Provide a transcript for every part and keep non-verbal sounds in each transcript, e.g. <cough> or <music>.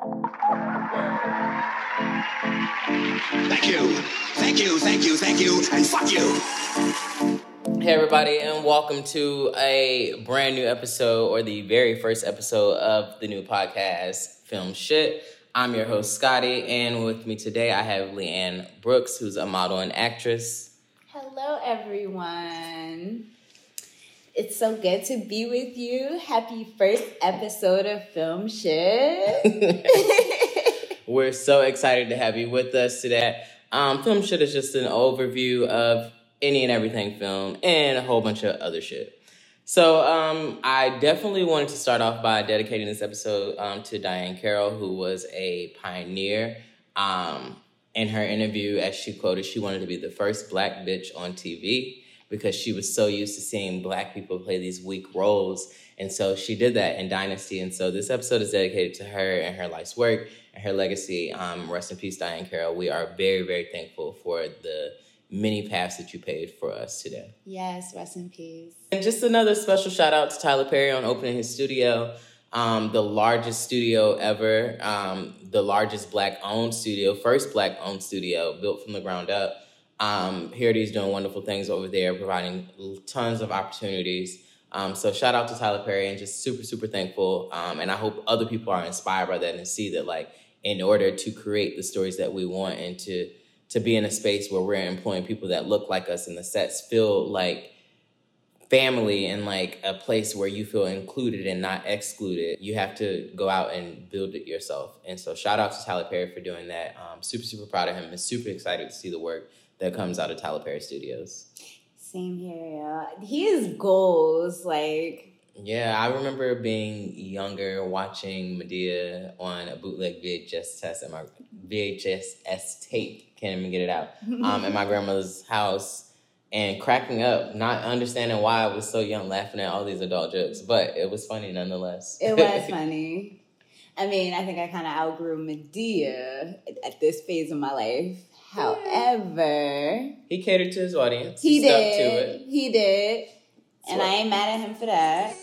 Thank you. Thank you, thank you, thank you, and fuck you. Hey, everybody, and welcome to a brand new episode or the very first episode of the new podcast, Film Shit. I'm your host, Scotty, and with me today I have Leanne Brooks, who's a model and actress. Hello, everyone. It's so good to be with you. Happy first episode of Film Shit. <laughs> We're so excited to have you with us today. Um, film Shit is just an overview of any and everything film and a whole bunch of other shit. So um, I definitely wanted to start off by dedicating this episode um, to Diahann Carroll, who was a pioneer. Um, in her interview, as she quoted, she wanted to be the first black bitch on TV because she was so used to seeing black people play these weak roles. And so she did that in Dynasty. And so this episode is dedicated to her and her life's work and her legacy. Um, rest in peace, Diahann Carroll. We are very, very thankful for the many paths that you paved for us today. yes, rest in peace. And just another special shout out to Tyler Perry on opening his studio, um, the largest studio ever, um, the largest black owned studio, first black owned studio built from the ground up. Um, is doing wonderful things over there, providing tons of opportunities. Um, so shout out to Tyler Perry and just super, super thankful. Um, and I hope other people are inspired by that and see that like in order to create the stories that we want and to to be in a space where we're employing people that look like us and the sets feel like family and like a place where you feel included and not excluded, you have to go out and build it yourself. And so, shout out to Tyler Perry for doing that. Um, super, super proud of him and super excited to see the work that comes out of Tyler Perry Studios. Same here. Yeah. He has goals. Like, Yeah, I remember being younger, watching Madea on a bootleg VHS test at my VHS tape. Can't even get it out. <laughs> Um, at my grandmother's house and cracking up, not understanding why I was so young, laughing at all these adult jokes, but it was funny nonetheless. it was <laughs> funny. I mean, I think I kind of outgrew Madea at this phase of my life. However, he catered to his audience. he stuck did. to it. He did. And I what- ain't mad at him for that.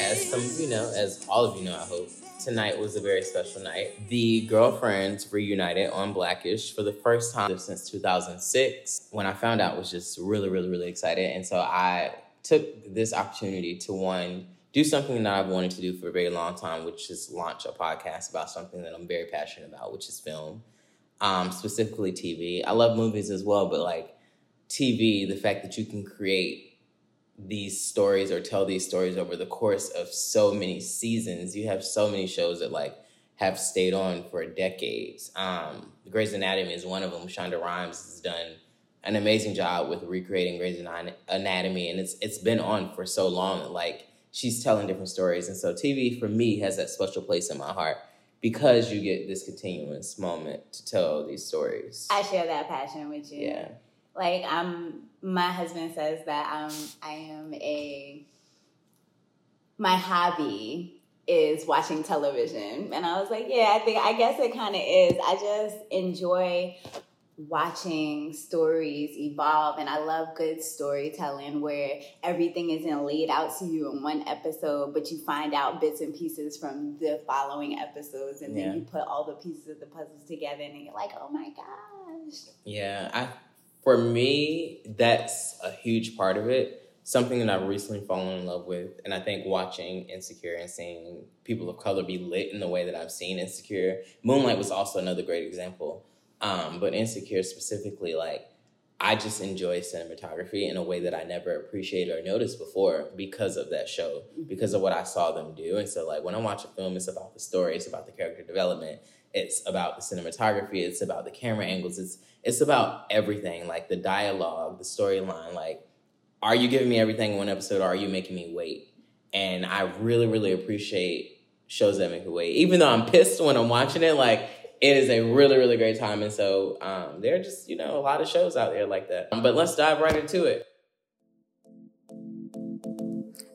As some of you know, as all of you know, I hope, tonight was a very special night. The girlfriends reunited on Blackish for the first time since 2006. When I found out, I was just really, really, really excited. And so I took this opportunity to one, do something that I've wanted to do for a very long time, which is launch a podcast about something that I'm very passionate about, which is film, um, specifically TV. I love movies as well, but like TV, the fact that you can create these stories or tell these stories over the course of so many seasons. You have so many shows that like have stayed on for decades. Um, Grey's Anatomy is one of them. Shonda Rhimes has done an amazing job with recreating Grey's Anatomy, and it's it's been on for so long. that, Like she's telling different stories, and so TV for me has that special place in my heart because you get this continuous moment to tell these stories. I share that passion with you. yeah. Like I'm my husband says that um I am a my hobby is watching television. And I was like, yeah, I think I guess it kind of is. I just enjoy watching stories evolve and I love good storytelling where everything isn't laid out to you in one episode, but you find out bits and pieces from the following episodes and Yeah. then you put all the pieces of the puzzles together and you're like, oh my gosh. Yeah, I for me, that's a huge part of it. Something that I've recently fallen in love with, and I think watching Insecure and seeing people of color be lit in the way that I've seen Insecure. Moonlight was also another great example, um, but Insecure specifically, like I just enjoy cinematography in a way that I never appreciated or noticed before because of that show, because of what I saw them do. And so, like when I watch a film, it's about the story, it's about the character development, it's about the cinematography, it's about the camera angles, it's it's about everything, like the dialogue, the storyline. Like, are you giving me everything in one episode, or are you making me wait? And I really, really appreciate shows that make me wait, even though I'm pissed when I'm watching it. Like, it is a really, really great time, and so um, there are just you know a lot of shows out there like that. Um, but let's dive right into it.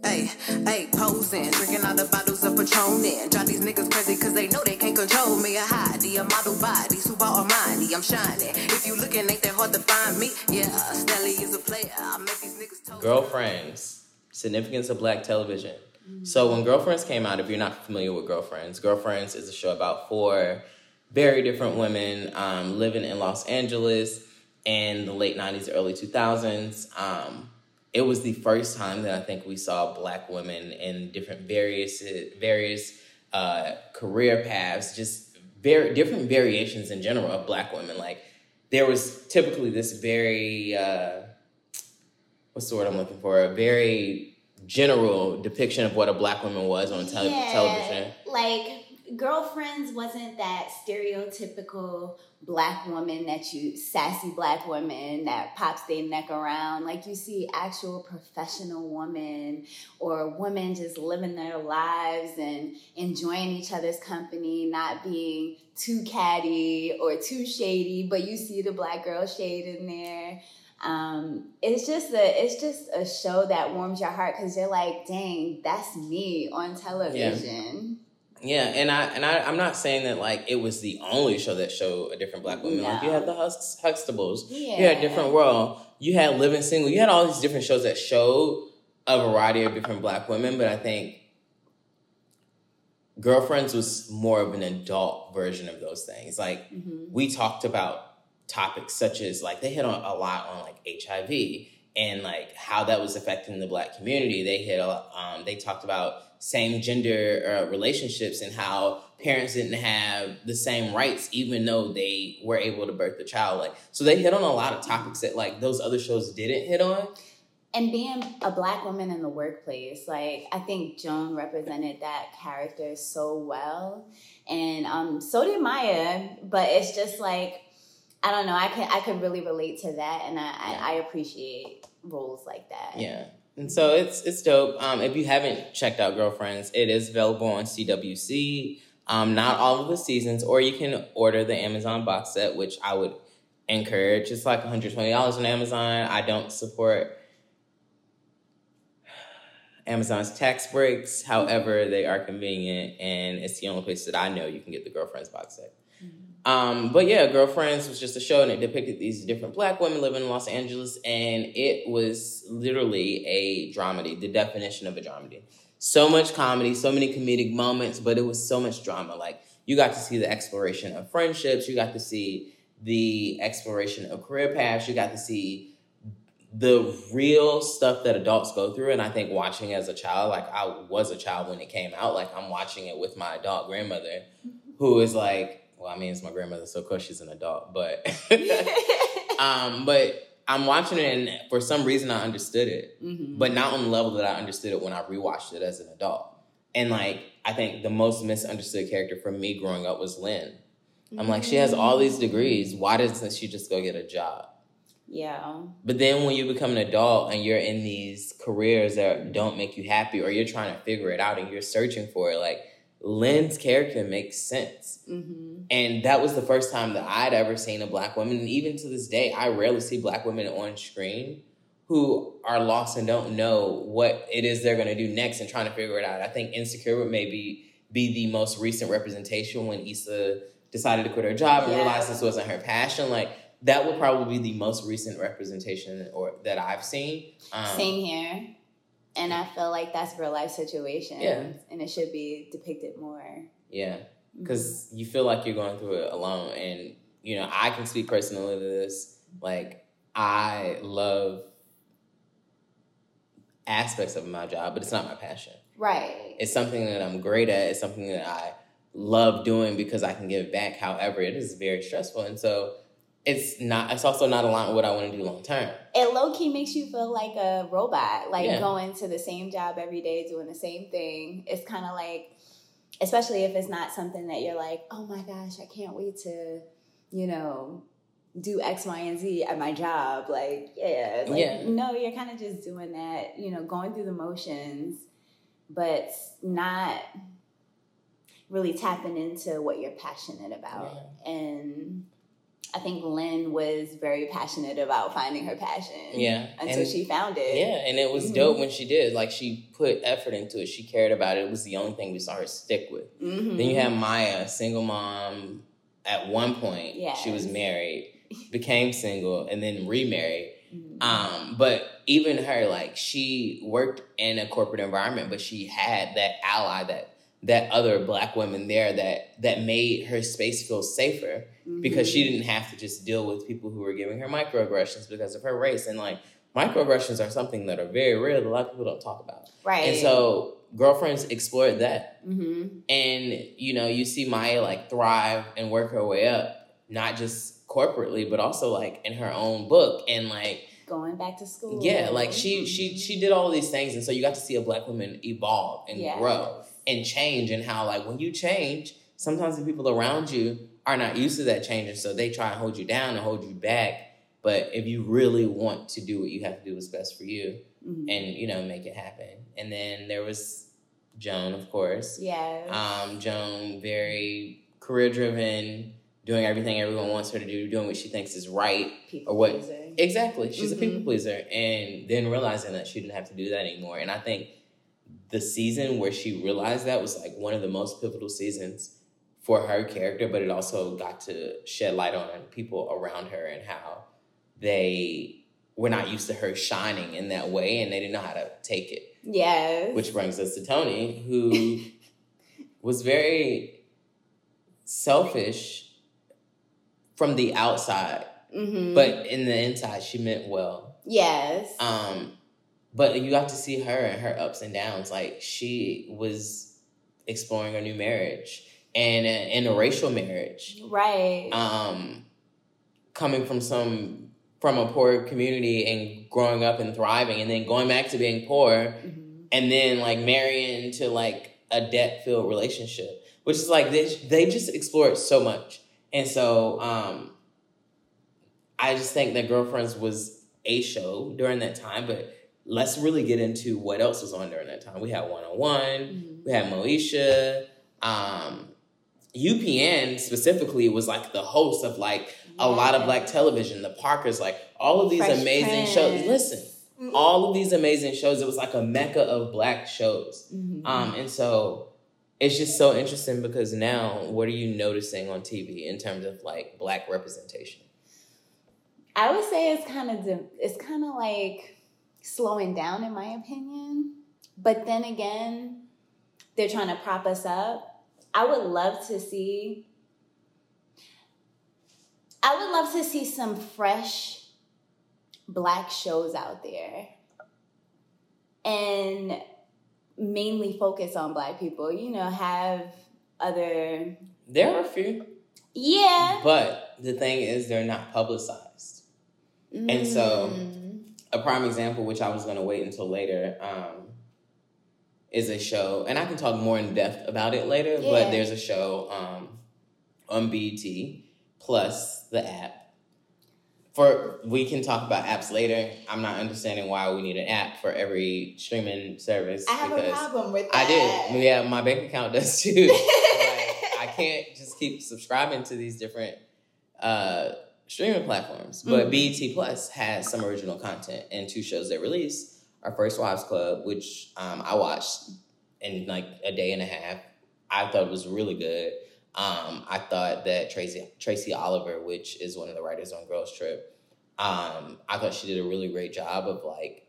Hey, Hey, posing, drinking all the bottles of Patron in. Drive these niggas crazy cause they know they can't control me. A Heidi, a model body, super Armani, I'm shining. If you looking, ain't that hard to find me? Yeah, Stelly is a player. I make these niggas told Girlfriends, significance of black television. So when Girlfriends came out, if you're not familiar with Girlfriends, Girlfriends is a show about four very different women um, living in Los Angeles in the late 90s, early 2000s. Um, it was the first time that I think we saw black women in different various various uh, career paths, just very different variations in general of black women. Like there was typically this very uh, what's the word I'm looking for? A very general depiction of what a black woman was on tele- Yeah, television. Like girlfriends wasn't that stereotypical black woman that you sassy black woman that pops their neck around. Like you see actual professional women or women just living their lives and enjoying each other's company, not being too catty or too shady, but you see the black girl shade in there. Um, it's just a it's just a show that warms your heart because you're like, dang, that's me on television. Yeah, and I and I, I'm not saying that like it was the only show that showed a different black woman. Like you had the Hux, Huxtables, Yeah. you had Different World, you had Living Single, you had all these different shows that showed a variety of different black women. But I think Girlfriends was more of an adult version of those things. Like Mhm. we talked about topics such as like they hit on a lot on like HIV and like how that was affecting the black community. They hit a lot, um, they talked about same gender uh, relationships and how parents didn't have the same rights even though they were able to birth the child. Like so they hit on a lot of topics that like those other shows didn't hit on. And being a black woman in the workplace, like I think Joan represented that character so well, and um, so did Maya. But it's just like I don't know. I can I could really relate to that, and I. I, I appreciate roles like that. Yeah. And so it's it's dope. Um, if you haven't checked out Girlfriends, it is available on CW Seed. Um, not all of the seasons, or you can order the Amazon box set, which I would encourage. It's like $120 on Amazon. I don't support Amazon's tax breaks. However, they are convenient, and it's the only place that I know you can get the Girlfriends box set. Um, but yeah, Girlfriends was just a show and it depicted these different black women living in Los Angeles and it was literally a dramedy, the definition of a dramedy. So much comedy, so many comedic moments, but it was so much drama. Like you got to see the exploration of friendships, you got to see the exploration of career paths, you got to see the real stuff that adults go through. And I think watching as a child, like I was a child when it came out, like I'm watching it with my adult grandmother who is like, well, I mean, it's my grandmother, so of course she's an adult, but <laughs> <laughs> um, but I'm watching it, and for some reason I understood it, Mhm. but not on the level that I understood it when I rewatched it as an adult. And like, I think the most misunderstood character for me growing up was Lynn. I'm like, she has all these degrees. Why doesn't she just go get a job? yeah. But then when you become an adult and you're in these careers that don't make you happy, or you're trying to figure it out and you're searching for it, like Lynn's character makes sense. hmm And that was the first time that I'd ever seen a black woman. And even to this day, I rarely see black women on screen who are lost and don't know what it is they're going to do next and trying to figure it out. I think Insecure would maybe be the most recent representation when Issa decided to quit her job and Yeah. realized this wasn't her passion. Like, that would probably be the most recent representation or that I've seen. Um, Same here. And I feel like that's real life situations. Yeah. And it should be depicted more. Yeah. Mm-hmm. because you feel like you're going through it alone. And you know, I can speak personally to this. Like, I love aspects of my job, but it's not my passion. Right. It's something that I'm great at. It's something that I love doing because I can give back. However, it is very stressful, and so it's not. It's also not aligned with what I want to do long term. it low key makes you feel like a robot, like Yeah. going to the same job every day, doing the same thing. It's kind of like, especially if it's not something that you're like, oh my gosh, I can't wait to, you know, do X, Y, and Z at my job. Like, yeah, like, Yeah. no, you're kind of just doing that, you know, going through the motions, but not really tapping into what you're passionate about. And I think Lynn was very passionate about finding her passion. Yeah, Until and- she found it. Yeah, and it was Mhm. dope when she did. Like she put effort into it. She cared about it. It was the only thing we saw her stick with. Mhm. Then you have Maya, single mom. At one point, Yes. she was married, <laughs> became single, and then remarried. Mhm. Um, but even her, like she worked in a corporate environment, but she had that ally, that that other black woman there that that made her space feel safer because Mhm. she didn't have to just deal with people who were giving her microaggressions because of her race. And like microaggressions are something that are very real that a lot of people don't talk about. right. And so girlfriends explored that. hmm And you know, you see Maya like thrive and work her way up, not just corporately, but also like in her own book and like going back to school. yeah, like she she she did all these things, and so you got to see a black woman evolve and Yes. grow and change, and how like when you change, sometimes the people around you are not used to that change, and so they try and hold you down and hold you back. But if you really want to do what you have to do what's best for you, Mhm. and you know make it happen, and then there was Joan, of course. Yes. Um, Joan, very career driven, doing everything everyone wants her to do, doing what she thinks is right. People or what- pleaser. Exactly. She's a Mhm. people pleaser. And then realizing that she didn't have to do that anymore. And I think the season where she realized that was like one of the most pivotal seasons for her character, but it also got to shed light on people around her and how they were not used to her shining in that way and they didn't know how to take it. Yes. Which brings us to Tony, who <laughs> was very selfish from the outside, hmm but in the inside, she meant well. yes. Um, but you got to see her and her ups and downs. Like she was exploring a new marriage and a interracial marriage. right. Um, coming from some from a poor community and growing up and thriving, and then going back to being poor, Mhm. and then like marrying into like a debt filled relationship, which is like they they just explored so much, and so um, I just think that Girlfriends was a show during that time, but let's really get into what else was on during that time. We had One on One, Mhm. we had Moesha, um, UPN specifically was like the host of like a lot of black television, the Parkers, like all of these Fresh amazing shows. Prince. Listen, all of these amazing shows. It was like a mecca of black shows. Mhm. Um, and so it's just so interesting because now, what are you noticing on TV in terms of like black representation? I would say it's kind of it's kind of like slowing down in my opinion. But then again, they're trying to prop us up. I would love to see I would love to see some fresh black shows out there. And mainly focus on black people, you know, have other There are a few, yeah. but the thing is, they're not publicized. And so- Mm. A prime example, which I was going to wait until later, um, is a show, and I can talk more in depth about it later. Yeah. But there's a show um, on BET plus the app. For we can talk about apps later. I'm not understanding why we need an app for every streaming service I have a problem with that. I did. Yeah, my bank account does too. <laughs> like, I can't just keep subscribing to these different uh, streaming platforms. But Mhm. BET Plus has some original content and two shows they release. Our First Wives Club, which um, I watched in like a day and a half. I thought was really good. Um, I thought that Tracy Tracy Oliver, which is one of the writers on Girls Trip, um, I thought she did a really great job of like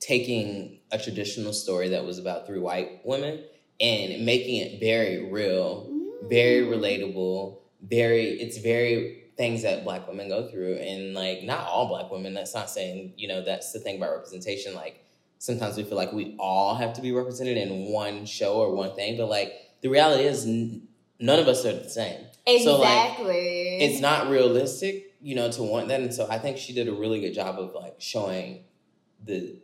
taking a traditional story that was about three white women and making it very real, very Mm. relatable, very it's very things that black women go through and like not all black women that's not saying you know that's the thing about representation like sometimes we feel like we all have to be represented in one show or one thing but like the reality is n- none of us are the same So, like, Exactly. it's not realistic, you know, to want that. And so I think she did a really good job of like showing the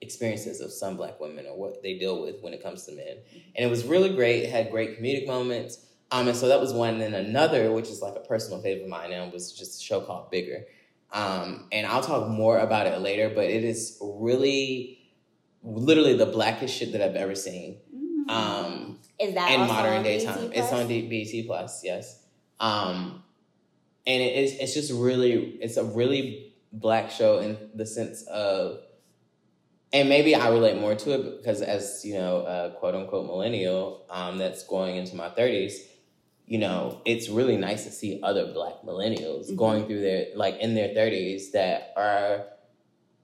experiences of some black women or what they deal with when it comes to men. And it was really great. It had great comedic moments. Um, and so that was one. And then another, which is like a personal favorite of mine, and was just a show called Bigger. Um, and I'll talk more about it later, but it is really, literally the blackest shit that I've ever seen. Mhm. Um, is that in modern day time. It's on BET Plus, yes. Um, and it is it's just really it's a really black show in the sense of and maybe I relate more to it because as you know, uh, quote unquote millennial, um, that's going into my thirties, you know, it's really nice to see other black millennials Mhm. going through their like in their thirties that are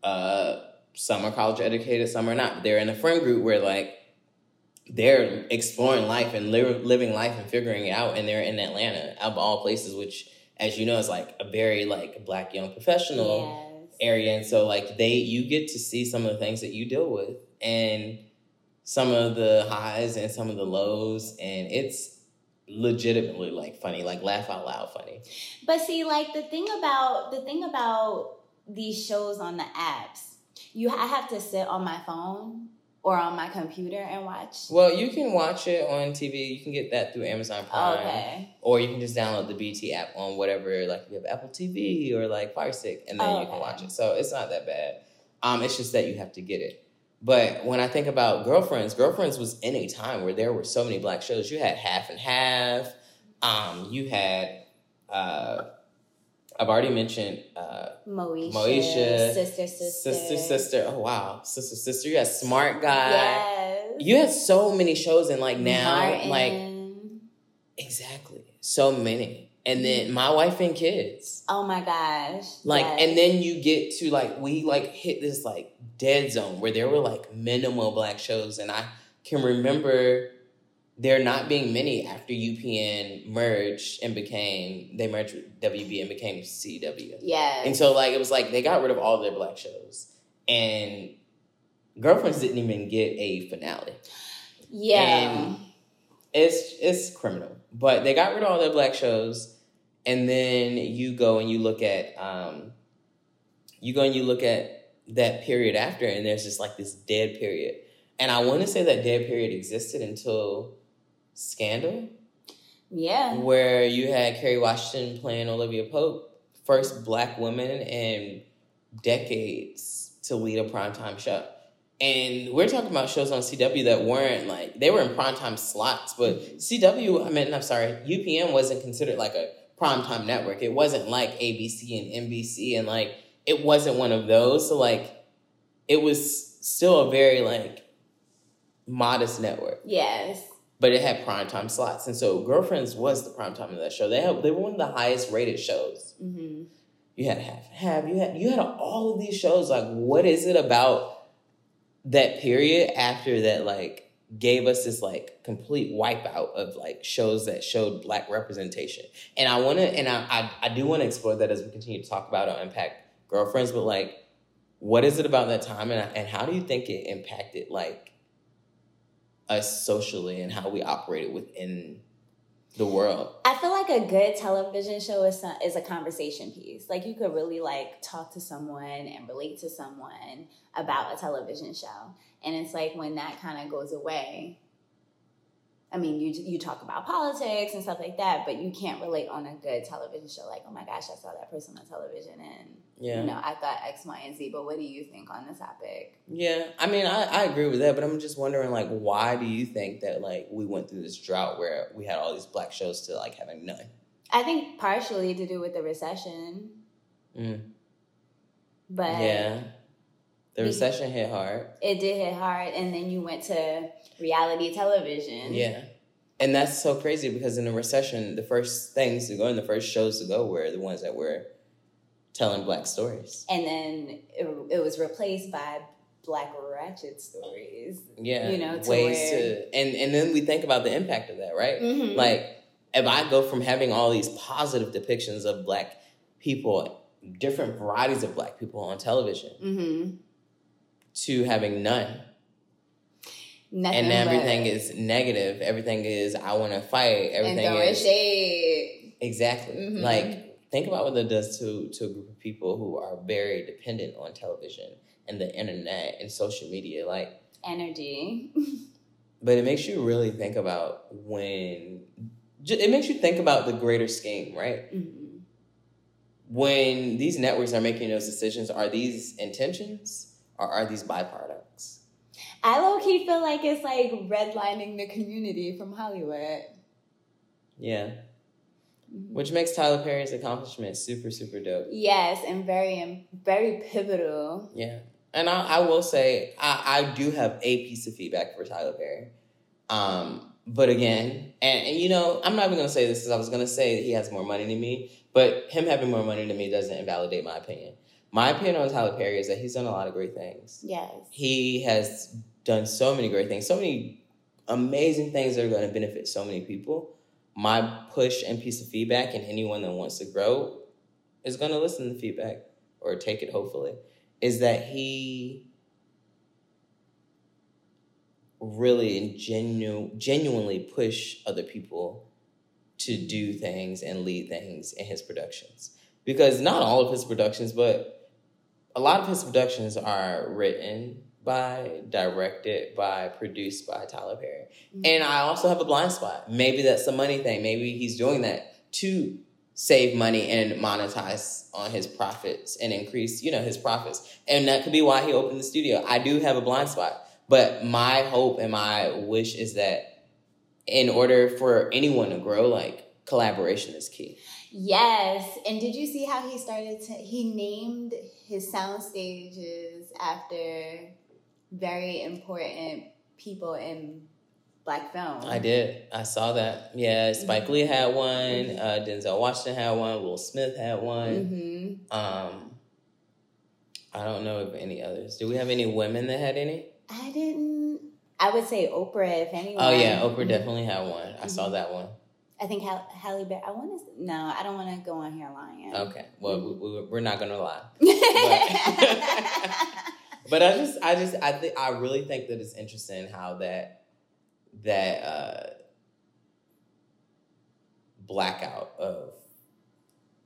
uh some are college educated, some are not. They're in a friend group where like they're exploring life and li- living life and figuring it out and they're in Atlanta of all places, which as you know is like a very like black young professional Yes. area and so like they you get to see some of the things that you deal with and some of the highs and some of the lows and it's legitimately like funny like laugh out loud funny. But see, like the thing about the thing about these shows on the apps, you I have to sit on my phone or on my computer and watch. well you can watch it on tv you can get that through amazon prime. Okay. or you can just download the BET app on whatever like you have apple tv or like fire stick and then Oh, you can watch it. So it's not that bad. Um it's just that you have to get it but when I think about girlfriends, girlfriends was in a time where there were so many black shows. You had half and half. Um, you had uh, I've already mentioned uh, Moesha, Moesha, sister, sister, sister, sister. Oh wow, sister, sister. You had Smart Guy. Yes. You had so many shows, and like now, like exactly, so many. And then my wife and kids. oh my gosh, Like, yes. and then you get to like we like hit this like dead zone where there were like minimal black shows, and I can remember there not being many after UPN merged and became they merged with WB and became CW. yes, And so like it was like they got rid of all their black shows, and Girlfriends didn't even get a finale. yeah, And it's it's criminal. But they got rid of all their black shows, and then you go and you look at um, you go and you look at that period after, and there's just like this dead period. And I want to say that dead period existed until Scandal, yeah, where you had Kerry Washington playing Olivia Pope, first black woman in decades to lead a primetime show. And we're talking about shows on CW that weren't like they were in primetime slots, but CW, I mean, I'm sorry, UPN wasn't considered like a primetime network. It wasn't like ABC and NBC, and like it wasn't one of those. So like, it was still a very like modest network yes, but it had primetime slots. And so Girlfriends was the primetime of that show. They had they were one of the highest rated shows. hmm You had half have you had you had all of these shows. Like, what is it about that period after that like gave us this like complete wipeout of like shows that showed black representation? And I wanna and I I, I do want to explore that as we continue to talk about or unpack girlfriends, but like what is it about that time and, and how do you think it impacted like us socially and how we operated within the world I feel like a good television show is some, is a conversation piece. Like you could really like talk to someone and relate to someone about a television show. And it's like when that kind of goes away. I mean, you you talk about politics and stuff like that, but you can't relate on a good television show. Like, oh my gosh, I saw that person on television, and yeah you know, I thought X, Y, and Z. But what do you think on the topic? yeah i mean I, I agree with that but i'm just wondering like why do you think that like we went through this drought where we had all these black shows to like having none I think partially to do with the recession, mm. but yeah the recession hit hard. It did hit hard and then you went to reality television. Yeah. And that's so crazy because in the recession the first things to go and the first shows to go were the ones that were telling black stories. And then it, it was replaced by black ratchet stories yeah You know, to ways where- to and and then we think about the impact of that right? Mhm. like if i go from having all these positive depictions of black people different varieties of black people on television mm-hmm. To having none. Nothing and everything is negative. Everything is i want to fight everything throwing is shade. Exactly. Mhm. like think about what that does to to a group of people who are very dependent on television and the internet and social media like energy. <laughs> But it makes you really think about when it makes you think about the greater scheme right? Mhm. when these networks are making those decisions are these intentions or are these byproducts i low-key feel like it's like redlining the community from hollywood yeah which makes Tyler Perry's accomplishment super super dope. Yes, and very very pivotal. Yeah, and I, I will say I, I do have a piece of feedback for Tyler Perry. Um, but again, and, and you know, I'm not even gonna say this because I was gonna say that he has more money than me, but him having more money than me doesn't invalidate my opinion. My opinion on Tyler Perry is that he's done a lot of great things. Yes. He has done so many great things, so many amazing things that are going to benefit so many people. My push and piece of feedback, and anyone that wants to grow is going to listen to the feedback or take it, hopefully, is that he really and genu- genuinely push other people to do things and lead things in his productions. Because not all of his productions, but a lot of his productions are written by, directed by, produced by Tyler Perry. Mm-hmm. And I also have a blind spot. Maybe that's a money thing. Maybe he's doing that to save money and monetize on his profits and increase, you know, his profits. And that could be why he opened the studio. I do have a blind spot. But my hope and my wish is that in order for anyone to grow, like collaboration is key. Yes, and did you see how he started to? He named his sound stages after very important people in black film. I did. I saw that. Yeah, Spike Lee had one. Uh, Denzel Washington had one. Will Smith had one. hmm Um, I don't know of any others. Do we have any women that had any? I didn't. I would say Oprah, if anyone. Oh yeah, Oprah Mhm. definitely had one. I saw Mhm. that one. I think Halle, Halle Berry. I want to. No, I don't want to go on here lying. Okay, well Mhm. we, we're not gonna lie. <laughs> <laughs> But I just, I just, I think, I really think that it's interesting how that that uh, blackout of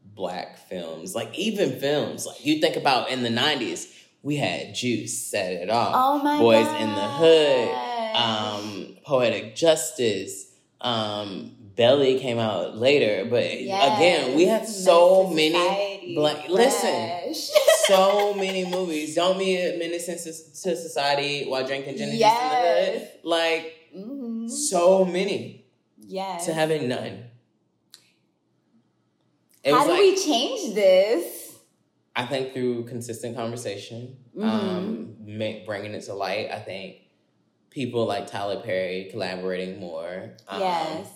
black films, like even films, like you think about in the '90s, we had Juice, Set It Off, oh my Boys God. in the Hood, um, Poetic Justice. Um, Belly came out later, but again, we had so many black. Listen, <laughs> so many movies. Don't be a menace to to society while drinking gin and juice in the hood. Like Mhm. so many Yes. to having none. It How do like we change this? I think through consistent conversation, Mhm. um, bringing it to light. I think people like Tyler Perry collaborating more. Um, yes.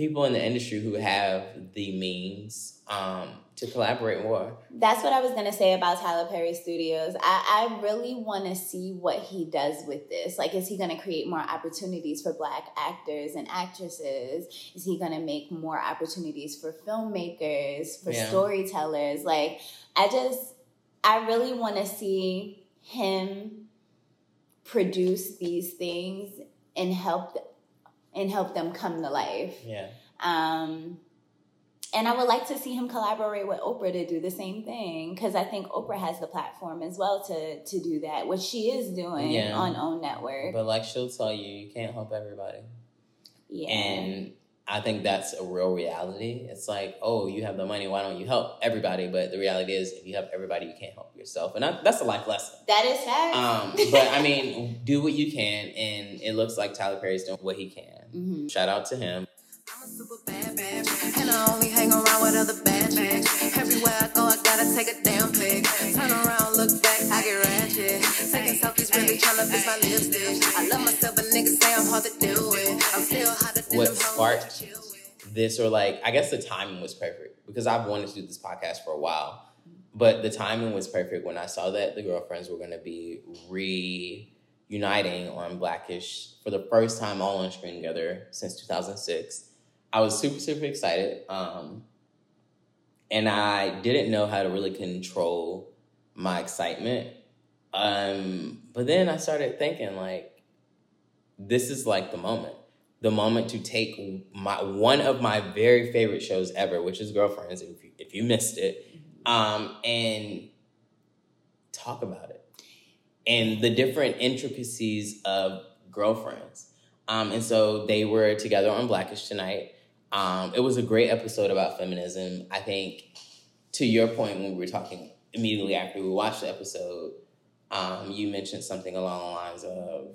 People in the industry who have the means um, to collaborate more. That's what I was gonna say about Tyler Perry Studios. I, I really want to see what he does with this. Like, is he gonna create more opportunities for Black actors and actresses? Is he gonna make more opportunities for filmmakers, for Yeah. storytellers? Like, I just, I really want to see him produce these things and help and help them come to life. Yeah. Um, and I would like to see him collaborate with Oprah to do the same thing because I think Oprah has the platform as well to to do that, which she is doing Yeah. on OWN Network. But like she'll tell you, you can't help everybody. yeah, And I think that's a real reality. It's like, oh, you have the money, why don't you help everybody? But the reality is, if you help everybody, you can't help yourself. And that, that's a life lesson. that is fact. Um, but I mean, do what you can, and it looks like Tyler Perry's doing what he can. hmm Shout out to him. I'm a super bad bitch, and I only hang around with other bad chicks. Everywhere I go, I gotta take a damn pic. Turn around, look back, I get ratchet. Taking selfies, really tryna fix my lipstick. I love myself, but niggas say I'm hard to deal with. I'm still hotter than What sparked this or like I guess the timing was perfect because I've wanted to do this podcast for a while. But the timing was perfect when I saw that the girlfriends were gonna be reuniting on Blackish for the first time all on screen together since 2006. I was super, super excited. Um, and I didn't know how to really control my excitement. Um, but then I started thinking like this is like the moment the moment to take my one of my very favorite shows ever, which is Girlfriends. If you, if you missed it, um, and talk about it and the different intricacies of Girlfriends. Um, and so they were together on Blackish tonight. Um, it was a great episode about feminism. I think, to your point, when we were talking immediately after we watched the episode, um, you mentioned something along the lines of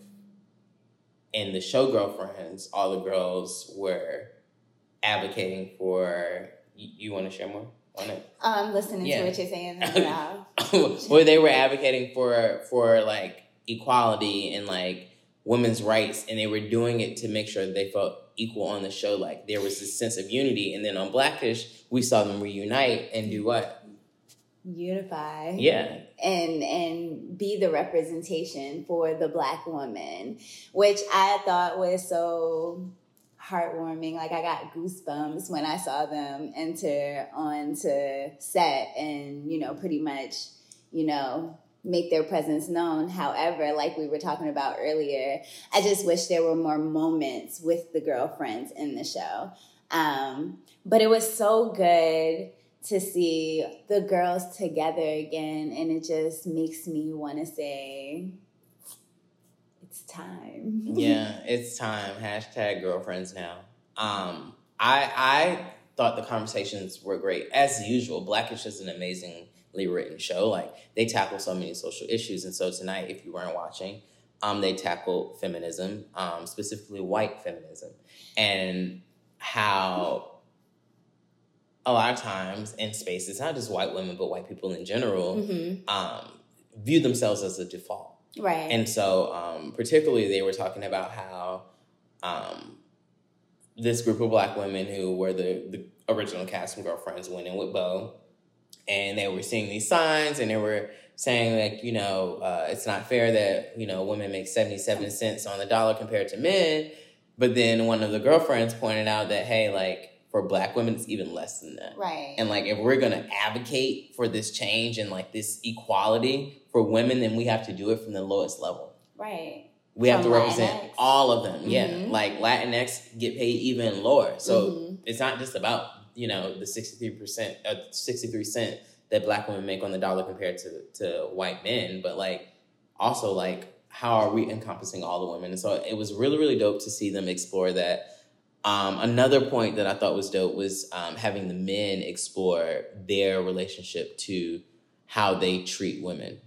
in the show Girlfriends, all the girls were advocating for. You, you want to share more on it? I'm listening Yeah. to what you're saying <laughs> <laughs> where they were advocating for for like equality and like women's rights and they were doing it to make sure they felt equal on the show like there was this sense of unity and then on blackish we saw them reunite and do what Unify. yeah and and be the representation for the black woman, which I thought was so heartwarming. Like I got goosebumps when I saw them enter onto set and you know pretty much you know make their presence known. However, like we were talking about earlier, I just wish there were more moments with the girlfriends in the show. Um, but it was so good to see the girls together again, and it just makes me want to say, it's time. <laughs> yeah it's time hashtag girlfriends now um i i thought the conversations were great as usual blackish is an amazingly written show like they tackle so many social issues. And so tonight if you weren't watching um they tackled feminism um specifically white feminism and how a lot of times in spaces not just white women but white people in general hmm um view themselves as a default. Right. and so, um, particularly, they were talking about how um, this group of black women who were the, the original cast from Girlfriends went in with Bow, and they were seeing these signs, and they were saying like, you know, uh, it's not fair that you know women make seventy seven cents on the dollar compared to men. But then one of the girlfriends pointed out that hey, like for black women, it's even less than that. right. And like, if we're gonna advocate for this change and like this equality for women, then we have to do it from the lowest level. right. We have to represent Latinx. all of them. Yeah, Mhm. like Latinx get paid even lower. So Mhm. it's not just about you know the sixty three percent, uh, sixty three cent that black women make on the dollar compared to to white men, but like also like how are we encompassing all the women? And so it was really really dope to see them explore that. Um, another point that I thought was dope was um, having the men explore their relationship to how they treat women.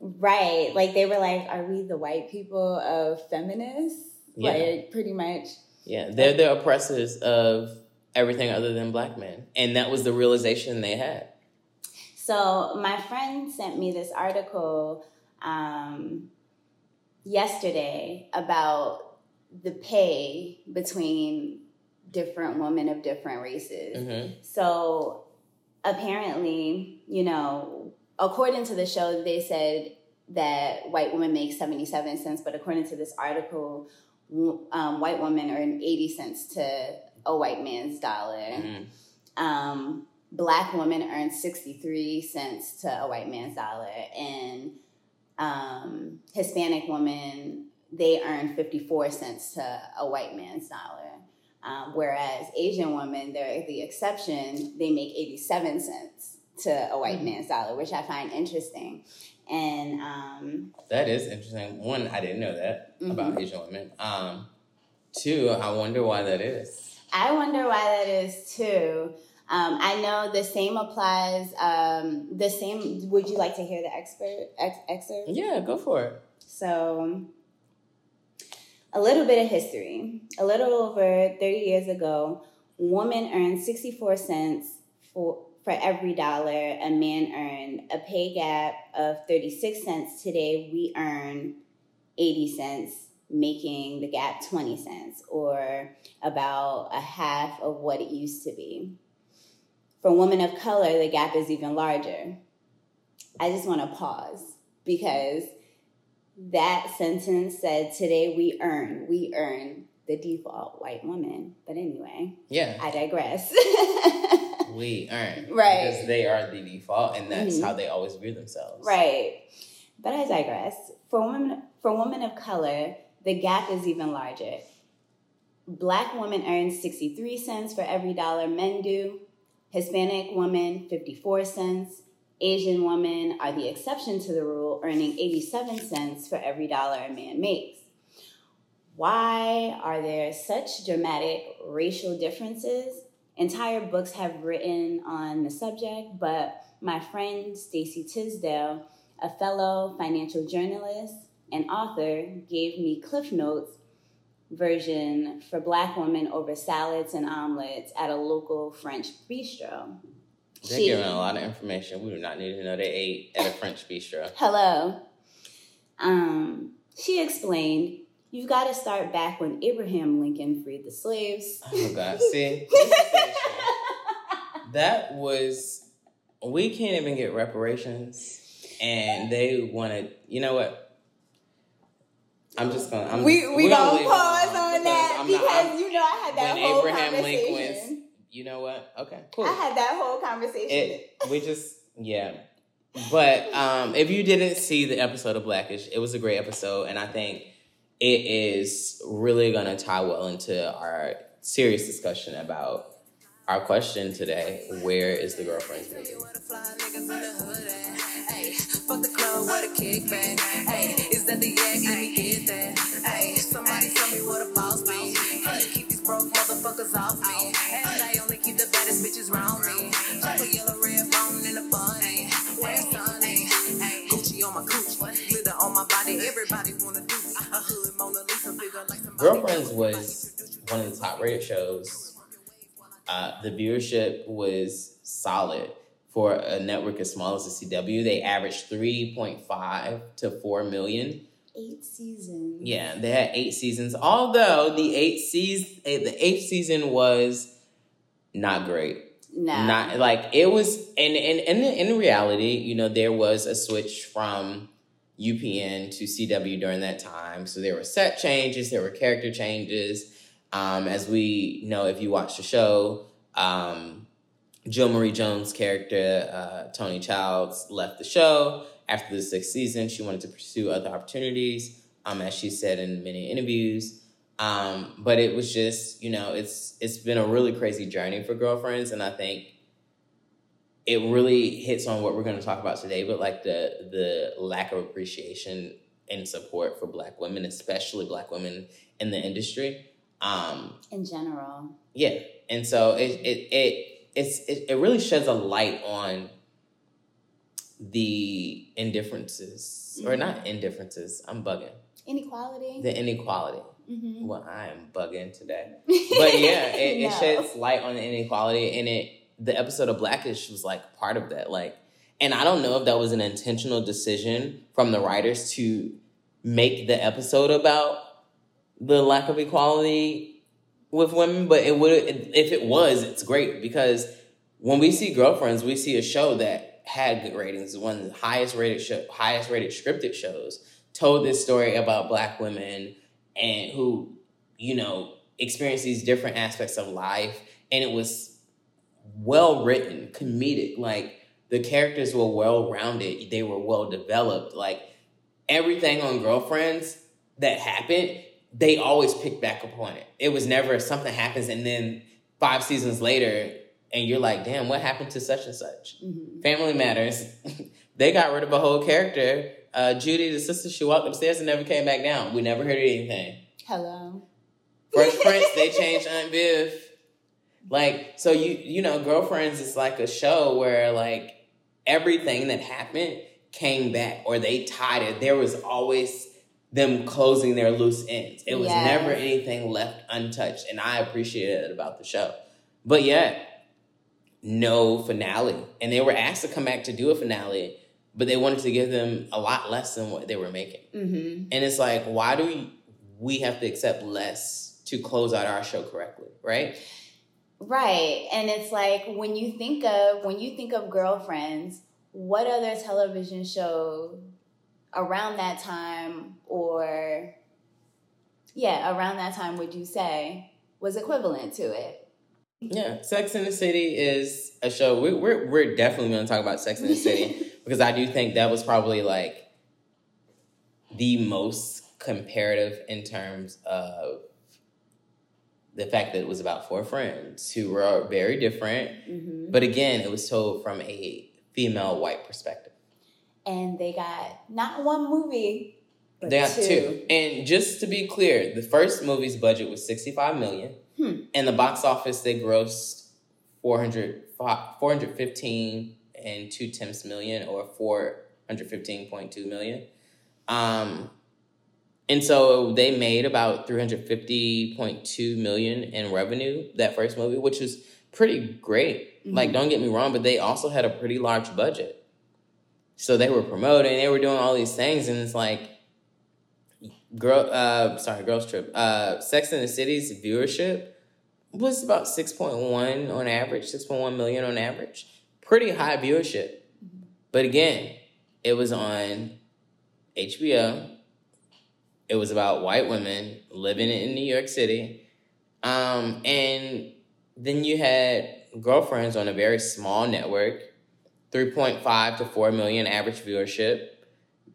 Right. Like they were like, are we the white people of feminists? Yeah. Like pretty much. Yeah, they're the oppressors of everything other than black men. And that was the realization they had. So my friend sent me this article um, yesterday about the pay between different women of different races. hmm So apparently, you know, according to the show, they said that white women make 77 cents, but according to this article, um, white women earn 80 cents to a white man's dollar. hmm Um, black women earn 63 cents to a white man's dollar. And um, Hispanic women, they earn 54 cents to a white man's dollar. Um, whereas Asian women, they're the exception, they make 87 cents to a white Mhm. man's dollar, which I find interesting. And um, That is interesting. One, I didn't know that Mhm. about Asian women. Um, two, I wonder why that is. I wonder why that is too. Um, I know the same applies. Um, the same. Would you like to hear the expert ex- excerpt? Yeah, go for it. So, a little bit of history. A little over 30 years ago, women earned 64 cents for, for every dollar a man earned, a pay gap of 36 cents. Today, we earn 80 cents, making the gap 20 cents, or about a half of what it used to be. For women of color, the gap is even larger. I just want to pause because that sentence said, Today we earn, we earn the default white woman. But anyway, Yeah, I digress. <laughs> <laughs> we earn. Right. Because they are the default, and that's Mhm. how they always view themselves. right. But I digress. For women, for women of color, the gap is even larger. Black women earn 63 cents for every dollar men do. Hispanic women, 54 cents. Asian women are the exception to the rule, earning 87 cents for every dollar a man makes. Why are there such dramatic racial differences? Entire books have written on the subject, but my friend Stacey Tisdale, a fellow financial journalist and author, gave me cliff notes version for black women over salads and omelets at a local French bistro. They're She- giving a lot of information. We do not need to know they ate at a French bistro. Hello. Um, she explained, You've got to start back when Abraham Lincoln freed the slaves. Oh God, see, this is the issue. <laughs> that was we can't even get reparations, and they wanted. You know what? I'm just gonna. I'm, we we gonna it pause on that I'm because not- you know I had that when whole Abraham Lincoln conversation. was, you know what? Okay, cool. I had that whole conversation. it we just yeah but um if you didn't see the episode of blackish it was a great episode and i think it is really gonna tie well into our serious discussion about our question today where is the girlfriend's movie fuck the club, where the kickback? Ayy, is that the yak? Let me get that. Ayy, somebody tell me what a boss be. You keep these broke motherfuckers off me? And I only keep the baddest bitches round me. Chocolate yellow red bone in a bunny. Sunny? Gucci on my coochie, glitter on my body. Everybody wanna do a hood Mona Lisa like somebody. girlfriends was one of the top rated shows uh, the viewership was solid for a network as small as the cw they averaged 3.5 to 4 million Eight seasons. Yeah, they had eight seasons. Although the eight season, the eighth season was not great. Nah. Not like it was. And and in in reality, you know, there was a switch from UPN to CW during that time. So there were set changes, there were character changes. Um, as we know, if you watch the show, um, Jill Marie Jones' character, uh, Toni Childs, left the show after the sixth season. She wanted to pursue other opportunities, um, as she said in many interviews. Um, but it was just, you know, it's it's been a really crazy journey for girlfriends, and I think it really hits on what we're going to talk about today. But like the the lack of appreciation and support for Black women, especially Black women in the industry. Um, In general. yeah, and so it it it it's it, it really sheds a light on the indifferences or not indifferences. I'm bugging Inequality. the inequality. mm-hmm. Well, I am bugging today, <laughs> but yeah, it, it sheds light on the inequality, and it the episode of Blackish was like part of that. Like, and I don't know if that was an intentional decision from the writers to make the episode about the lack of equality with women, but it would if it was, it's great because when we see girlfriends, we see a show that had good ratings, one of the highest rated show, highest rated scripted shows, told this story about black women and who, you know, experience these different aspects of life, and it was well written, comedic. Like the characters were well rounded, they were well developed. Like everything on Girlfriends that happened, they always pick back upon it. It was never something happens and then five seasons later, and you're like, damn, what happened to such and such? Mhm. Family Matters, <laughs> they got rid of a whole character. Uh, Judy, the sister, she walked upstairs and never came back down. We never heard anything. Hello. Fresh <laughs> Prince, they changed Aunt Viv. Like, so you you know, Girlfriends is like a show where like everything that happened came back or they tied it. There was always them closing their loose ends. It was Yes. never anything left untouched. And I appreciated it about the show. But yet, no finale. And they were asked to come back to do a finale, but they wanted to give them a lot less than what they were making. Mm-hmm. And it's like, why do we, we have to accept less to close out our show correctly, right? Right. And it's like when you think of when you think of girlfriends, what other television show around that time or yeah, around that time would you say was equivalent to it? Yeah, Sex in the City is a show. We, we're we're definitely going to talk about Sex in the City <laughs> because I do think that was probably like the most comparative in terms of the fact that it was about four friends who were very different, hmm but again, it was told from a female white perspective. And they got not one movie, but They got two. two. And just to be clear, the first movie's budget was 65 million. Hmm. And the box office, they grossed 400, 415 and two tenths million or 415.2 million. Um, And so they made about 350.2 million in revenue that first movie, which is pretty great. Like, Mhm. don't get me wrong, but they also had a pretty large budget. So they were promoting, they were doing all these things, and it's like, girl, uh, sorry, girls trip. Uh, Sex and the City's viewership was about six point one on average, six point one million on average. Pretty high viewership, but again, it was on HBO. It was about white women living in New York City, um, and then you had girlfriends on a very small network 3.5 to 4 million average viewership,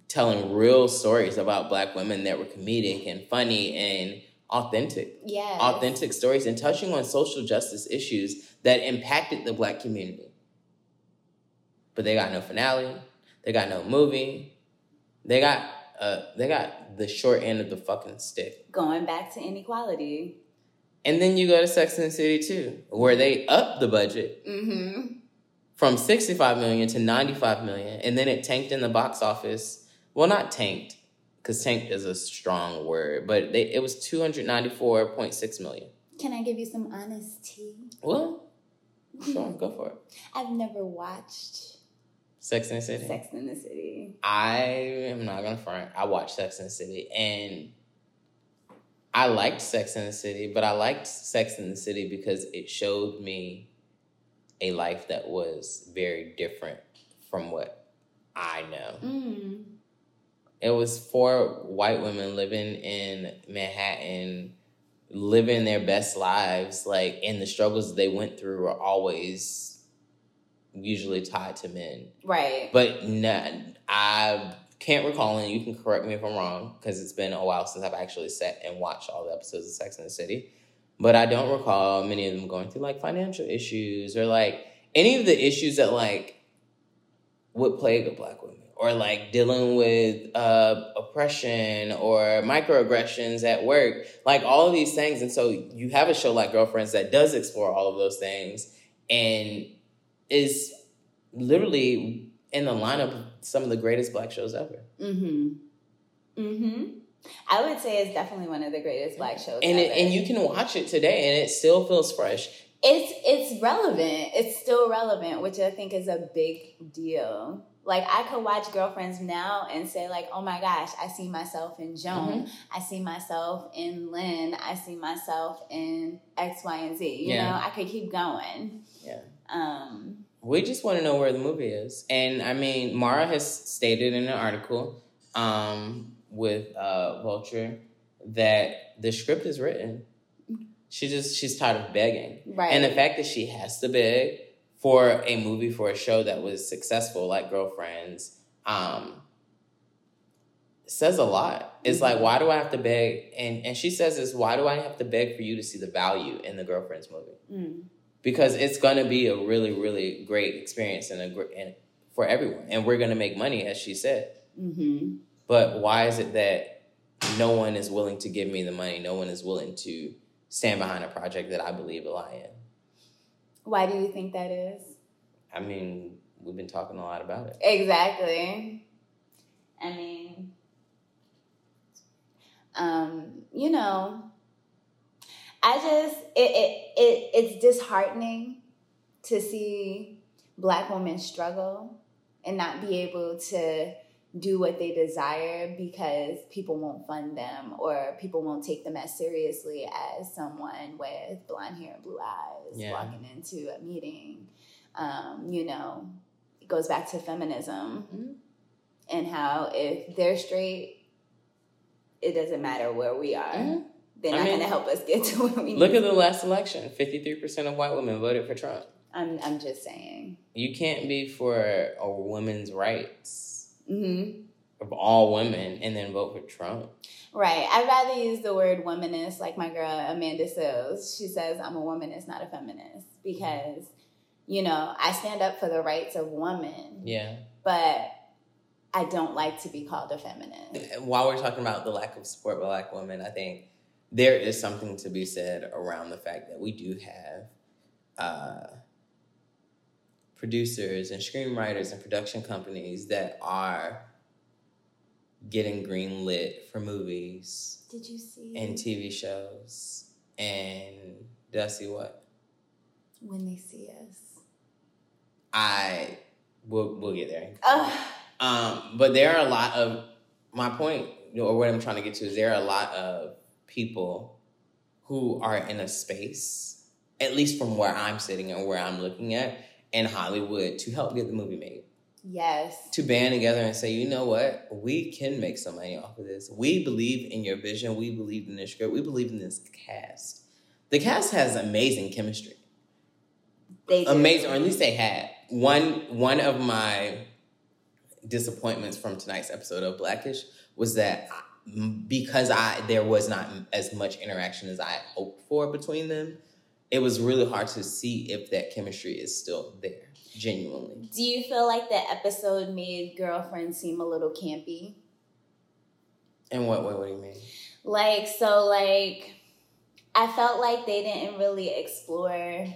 telling real stories about black women that were comedic and funny and authentic. Yeah. Authentic stories and touching on social justice issues that impacted the black community. But they got no finale. They got no movie. They got uh they got the short end of the fucking stick. Going back to inequality. And then you go to Sex and the City too, where they up the budget Mm-hmm. From 65 million to 95 million and then it tanked in the box office. Well not tanked because tanked is a strong word but they, it was 294.6 million. Can I give you some honesty? well sure go for it. <laughs> I've never watched sex and the city. Sex in the City. i am not gonna front. I watched sex and the city and i liked sex and the city but i liked sex and the city because it showed me a life that was very different from what i know Mm. It was four white women living in Manhattan, living their best lives. Like, and the struggles they went through were always usually tied to men. Right. But not, I can't recall, and you can correct me if I'm wrong, because it's been a while since I've actually sat and watched all the episodes of Sex and the City. But I don't recall many of them going through like financial issues or like any of the issues that like would plague a black woman or like dealing with uh, oppression or microaggressions at work, like all of these things. And so you have a show like Girlfriends that does explore all of those things and is literally in the lineup of some of the greatest black shows ever. Mm-hmm. Mm-hmm. I would say it's definitely one of the greatest black shows. And it, and you can watch it today and it still feels fresh. it's it's relevant. It's still relevant, which I think is a big deal. Like I could watch Girlfriends now and say like, "Oh my gosh, I see myself in Joan. I see myself in Lynn. I see myself in X, Y, and Z." You Yeah. know, I could keep going. Yeah. Um, We just want to know where the movie is. And I mean, Mara has stated in an article um, with uh, Vulture that the script is written. She just she's tired of begging. right. And the fact that she has to beg for a movie for a show that was successful like Girlfriends um, says a lot. It's like, why do I have to beg? And and she says this, why do I have to beg for you to see the value in the Girlfriends movie? Mm. because it's going to be a really really great experience and a great and for everyone and we're going to make money as she said Mm-hmm. But why is it that no one is willing to give me the money no one is willing to stand behind a project that i believe a lie in Why do you think that is? i mean we've been talking a lot about it Exactly. I mean, um, you know, I just it, it it it's disheartening to see black women struggle and not be able to do what they desire because people won't fund them or people won't take them as seriously as someone with blonde hair and blue eyes Yeah. walking into a meeting. Um, you know, it goes back to feminism Mhm. and how if they're straight, it doesn't matter where we are. Mhm. They're I not mean, going to help us get <laughs> to where we look at the last election 53% of white women voted for trump I'm, I'm just saying. you can't be for a woman's rights hmm of all women and then vote for trump Right. I'd rather use the word womanist, like my girl Amanda Sills. She says, I'm a womanist, not a feminist, because, you know, I stand up for the rights of women, yeah but I don't like to be called a feminist. while we're talking about the lack of support by black women, I think there is something to be said around the fact that we do have uh, producers and screenwriters and production companies that are getting greenlit for movies Did you see and TV shows. And did I see what? when they see us? I we'll we'll get there. Um, but there are a lot of my point, or what I'm trying to get to is there are a lot of people who are in a space, at least from where I'm sitting and where I'm looking at in Hollywood, to help get the movie made. yes. To band together and say, you know what, we can make some money off of this. We believe in your vision. We believe in this script. We believe in this cast. The cast has amazing chemistry They do. amazing, or at least they had. One one of my disappointments from tonight's episode of Blackish was that because I there was not as much interaction as I hoped for between them, it was really hard to see if that chemistry is still there, genuinely. Do you feel like the episode made girlfriend seem a little campy? And what what what do you mean? Like, so, like, I felt like they didn't really explore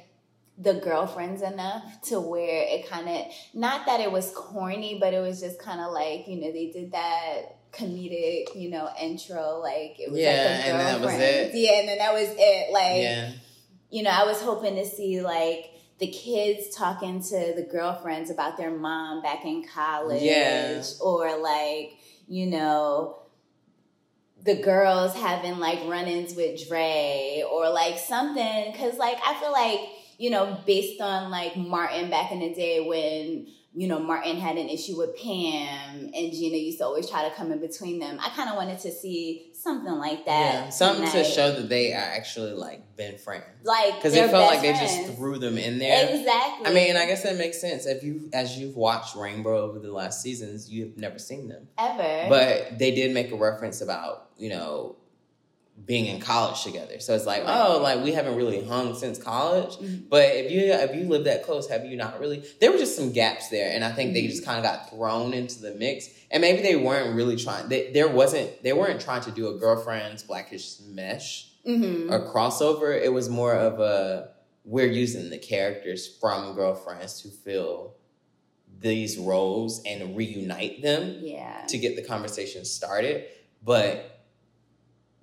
the girlfriends enough to where it kind of, not that it was corny, but it was just kind of like, you know, they did that comedic, you know, intro. Like, it was Yeah, like the and then that was it. Yeah, and then that was it. Like, yeah. You know, I was hoping to see like the kids talking to the girlfriends about their mom back in college, Yeah. or like you know, the girls having like run-ins with Dre, or like something. Because like I feel like you know, based on like Martin back in the day when. You know, Martin had an issue with Pam, and Gina used to always try to come in between them. I kind of wanted to see something like that. Yeah. Something to show that they are actually like been friends. like Because it felt like they just threw them in there. Exactly. I mean, I guess that makes sense. If you, as you've watched Rainbow over the last seasons, you've never seen them, ever. but they did make a reference about you know being in college together. So it's like, oh, like we haven't really hung since college. Mhm. But if you if you live that close, have you not really? There were just some gaps there, and I think they Mhm. just kind of got thrown into the mix. And maybe they weren't really trying. They, there wasn't. They weren't trying to do a girlfriend's blackish mesh Mhm. a crossover. It was more of a we're using the characters from girlfriends to fill these roles and reunite them yeah. to get the conversation started. But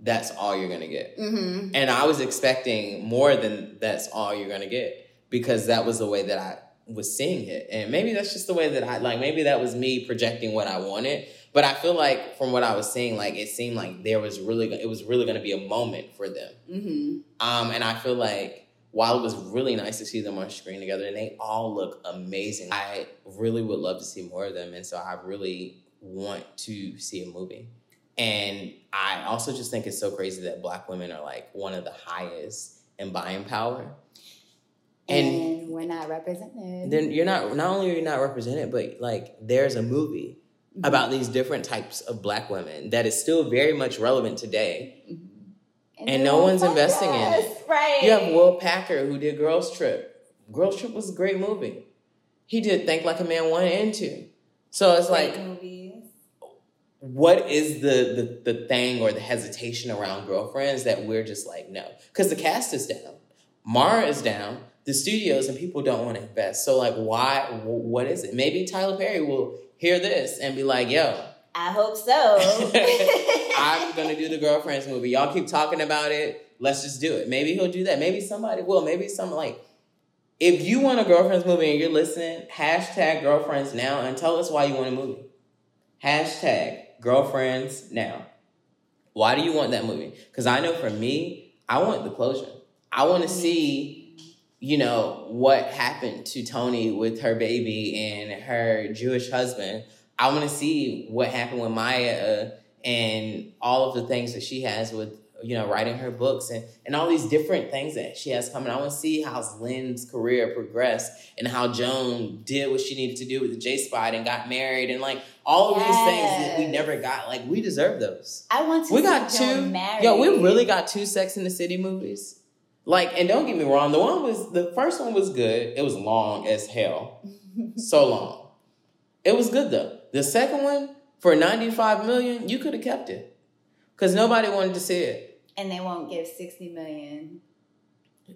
that's all you're gonna get. hmm And I was expecting more than that's all you're gonna get because that was the way that I was seeing it. And maybe that's just the way that I like maybe that was me projecting what I wanted. But I feel like from what I was seeing, like it seemed like there was really it was really gonna be a moment for them. hmm Um, and I feel like while it was really nice to see them on screen together, and they all look amazing, I really would love to see more of them. And so I really want to see a movie. And I also just think it's so crazy that black women are like one of the highest in buying power. And, And we're not represented. then you're not not only are you not represented, but like there's a movie Mhm. about these different types of black women that is still very much relevant today. and they no one's investing in it. Right. You have Will Packer who did Girls Trip. Girls Trip was a great movie. He did Think Like a Man one and two. So it's Great like, movies. What is the, the the thing or the hesitation around girlfriends that we're just like no? Because the cast is down, Mara is down, the studios and people don't want to invest. So like, why? What is it? Maybe Tyler Perry will hear this and be like, yo. I hope so. <laughs> I'm gonna do the girlfriends movie. Y'all keep talking about it. Let's just do it. Maybe he'll do that. Maybe somebody will. Maybe some like if you want a girlfriends movie and you're listening, hashtag girlfriends now and tell us why you want a movie. Hashtag girlfriends now. Why do you want that movie? Because I know for me, I want the closure. I want to see, you know, what happened to Toni with her baby and her Jewish husband. I want to see what happened with Maya uh, and all of the things that she has with, you know, writing her books and, and all these different things that she has coming. I want to see how Lynn's career progressed and how Joan did what she needed to do with the J Spot and got married and like all of these things that we never got. Like we deserve those. I want to We see got two. married. Yo, we really got two Sex in the City movies. Like, and don't get me wrong, the one was the first one was good. It was long as hell, <laughs> so long. It was good though. The second one for ninety five million, you could have kept it, because nobody wanted to see it. and they won't give 60 million.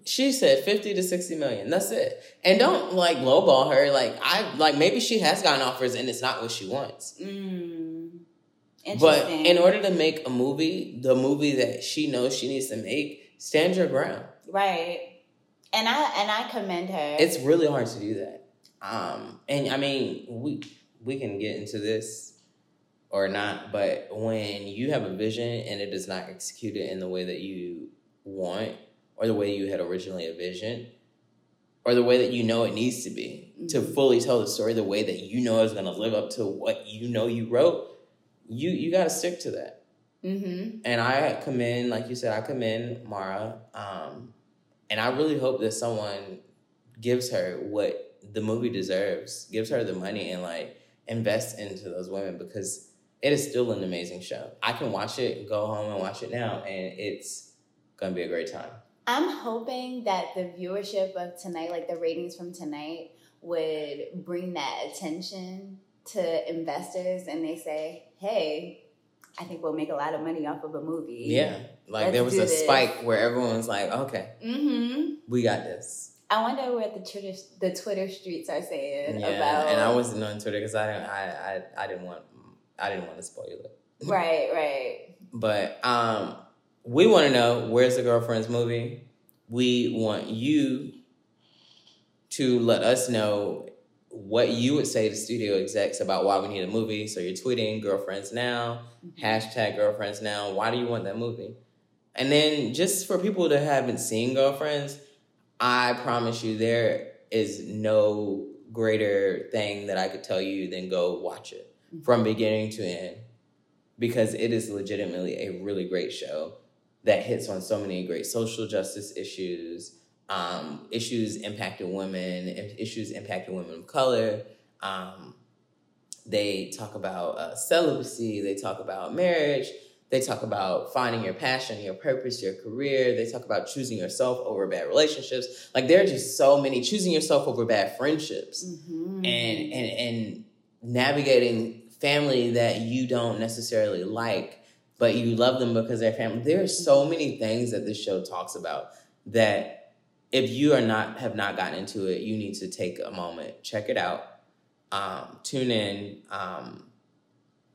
She said fifty to sixty million. That's it. And don't like lowball her. Like I like maybe she has gotten offers and it's not what she wants. Mm. But in order to make a movie, the movie that she knows she needs to make, stand your ground. right, and I and I commend her. It's really hard to do that. Um, and I mean, we we can get into this or not, but when you have a vision and it is not executed in the way that you want or the way you had originally envisioned or the way that you know it needs to be to Mhm. fully tell the story the way that you know is going to live up to what you know you wrote you you got to stick to that mm-hmm. and I commend, like you said, I commend Mara. Um, and I really hope that someone gives her what the movie deserves, gives her the money, and like invests into those women because it is still an amazing show. I can watch it, go home and watch it now, and it's gonna be a great time. I'm hoping that the viewership of tonight, like the ratings from tonight, would bring that attention to investors and they say, hey, I think we'll make a lot of money off of a movie. Yeah, like Let's there was a this. spike where everyone's like, "Okay, Mm-hmm. we got this." I wonder what the Twitter the Twitter streets are saying Yeah, about and I wasn't on Twitter because I I, I, I didn't want, I didn't want to spoil it. Right, right. But um, we want to know where's the girlfriend's movie. We want you to let us know what you would say to studio execs about why we need a movie. So you're tweeting girlfriends now, hashtag girlfriends now. Why do you want that movie? And then just for people that haven't seen girlfriends, I promise you there is no greater thing that I could tell you than go watch it from beginning to end because it is legitimately a really great show that hits on so many great social justice issues, um, issues impacting women, issues impacting women of color. Um, they talk about uh, celibacy, they talk about marriage, they talk about finding your passion, your purpose, your career. They talk about choosing yourself over bad relationships. Like there are just so many choosing yourself over bad friendships Mm-hmm. and and and navigating family that you don't necessarily like but you love them because they're family there are so many things that this show talks about that if you are not have not gotten into it you need to take a moment check it out um, tune in um,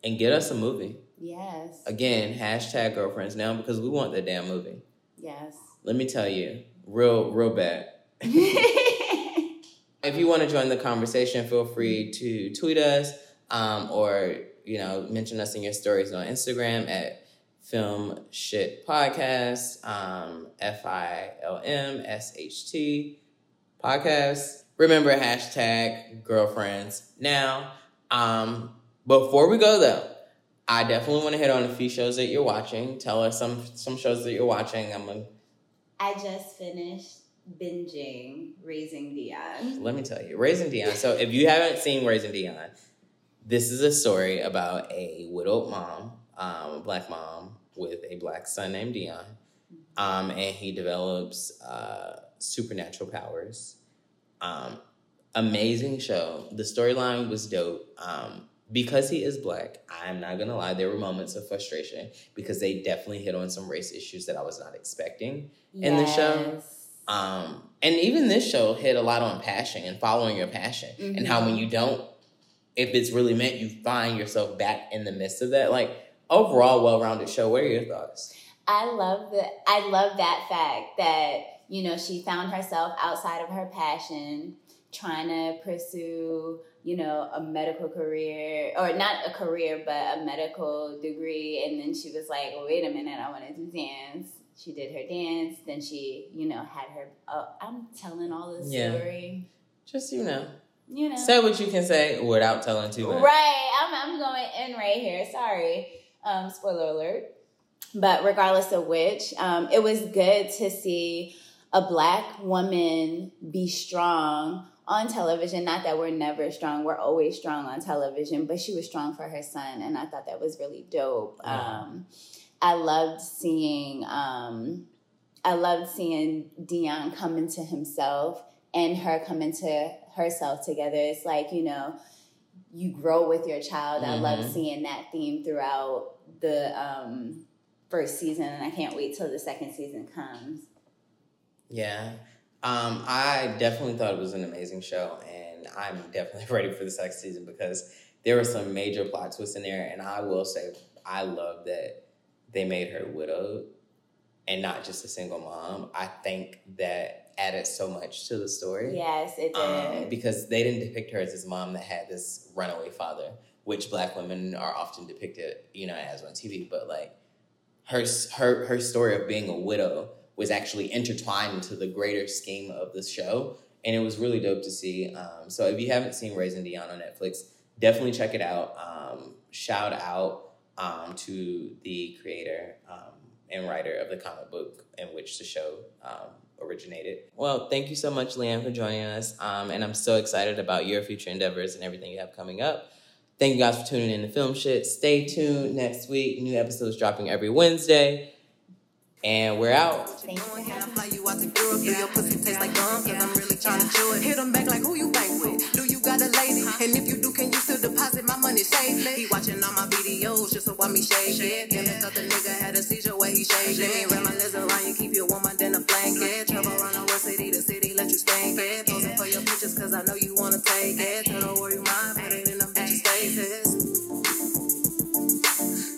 and get us a movie Yes. again hashtag girlfriends now because we want the damn movie Yes. let me tell you real real bad <laughs> if you want to join the conversation, feel free to tweet us um, or you know mention us in your stories on Instagram at Film Shit Podcast, um, F I L M S H T Podcast. Remember hashtag girlfriends. Now, um, before we go though, I definitely want to hit on a few shows that you're watching. Tell us some some shows that you're watching. I'm gonna I just finished binging Raising Dion. Let me tell you, Raising Dion. So if you haven't seen Raising Dion, this is a story about a widowed mom, um, a black mom with a black son named Dion, um, and he develops uh, supernatural powers. Um, amazing show. The storyline was dope. Um, because he is black, I'm not gonna lie, there were moments of frustration because they definitely hit on some race issues that I was not expecting. In the show? Um, and even this show hit a lot on passion and following your passion, and how when you don't, if it's really meant, you find yourself back in the midst of that. Like overall, well-rounded show. What are your thoughts? I love the I love that fact that you know she found herself outside of her passion, trying to pursue you know a medical career or not a career but a medical degree, and then she was like, wait a minute, I want to do dance. She did her dance, then she you know had her. Oh, I'm telling all this Yeah. story. Just you know, You know, say what you can say without telling too much. Right. I'm, I'm going in right here. Sorry. Um, spoiler alert. But regardless of which, um, it was good to see a black woman be strong on television. Not that we're never strong, we're always strong on television, but she was strong for her son, and I thought that was really dope. Yeah. Um, I loved seeing um, I loved seeing Dion come into himself and her come into herself together. It's like, you know, you grow with your child. I love Mhm. seeing that theme throughout the um, first season, and I can't wait till the second season comes. Yeah. Um, I definitely thought it was an amazing show, and I'm definitely <laughs> ready for the second season because there were some major plot twists in there. And I will say, I love that they made her widowed and not just a single mom. I think that added so much to the story. Yes, it did. Um, because they didn't depict her as this mom that had this runaway father, which black women are often depicted, you know, as on TV. But like her her her story of being a widow was actually intertwined into the greater scheme of the show, and it was really dope to see. Um, so if you haven't seen Raising Dion on Netflix, definitely check it out. Um, shout out um, to the creator um, and writer of the comic book in which the show um, originated. Well, thank you so much, Leanne, for joining us. Um, and I'm so excited about your future endeavors and everything you have coming up. Thank you guys for tuning in to Film Shit. Stay tuned next week. New episodes dropping every Wednesday. And we're out. Thanks you your it. You you got a lady? And if you do, can you still deposit my money safely? He watching all my videos just to watch me shake it. Then thought the nigga had a seizure where he Let me wrap my legs around you, keep you warmer than a blanket. Travel around the west city to city, let you spank it. Posing for your pictures cause I know you wanna take it. Tell the world you put it in them bitches' faces.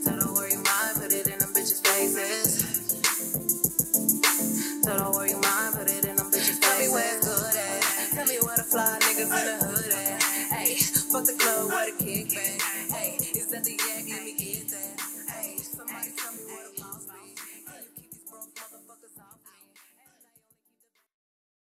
Tell the world you mind, put it in them bitches' faces. So don't worry, mind, put it in them bitches' faces. Tell me where it's good at. Tell me where the fly niggas in the hood fuck the club, what a kick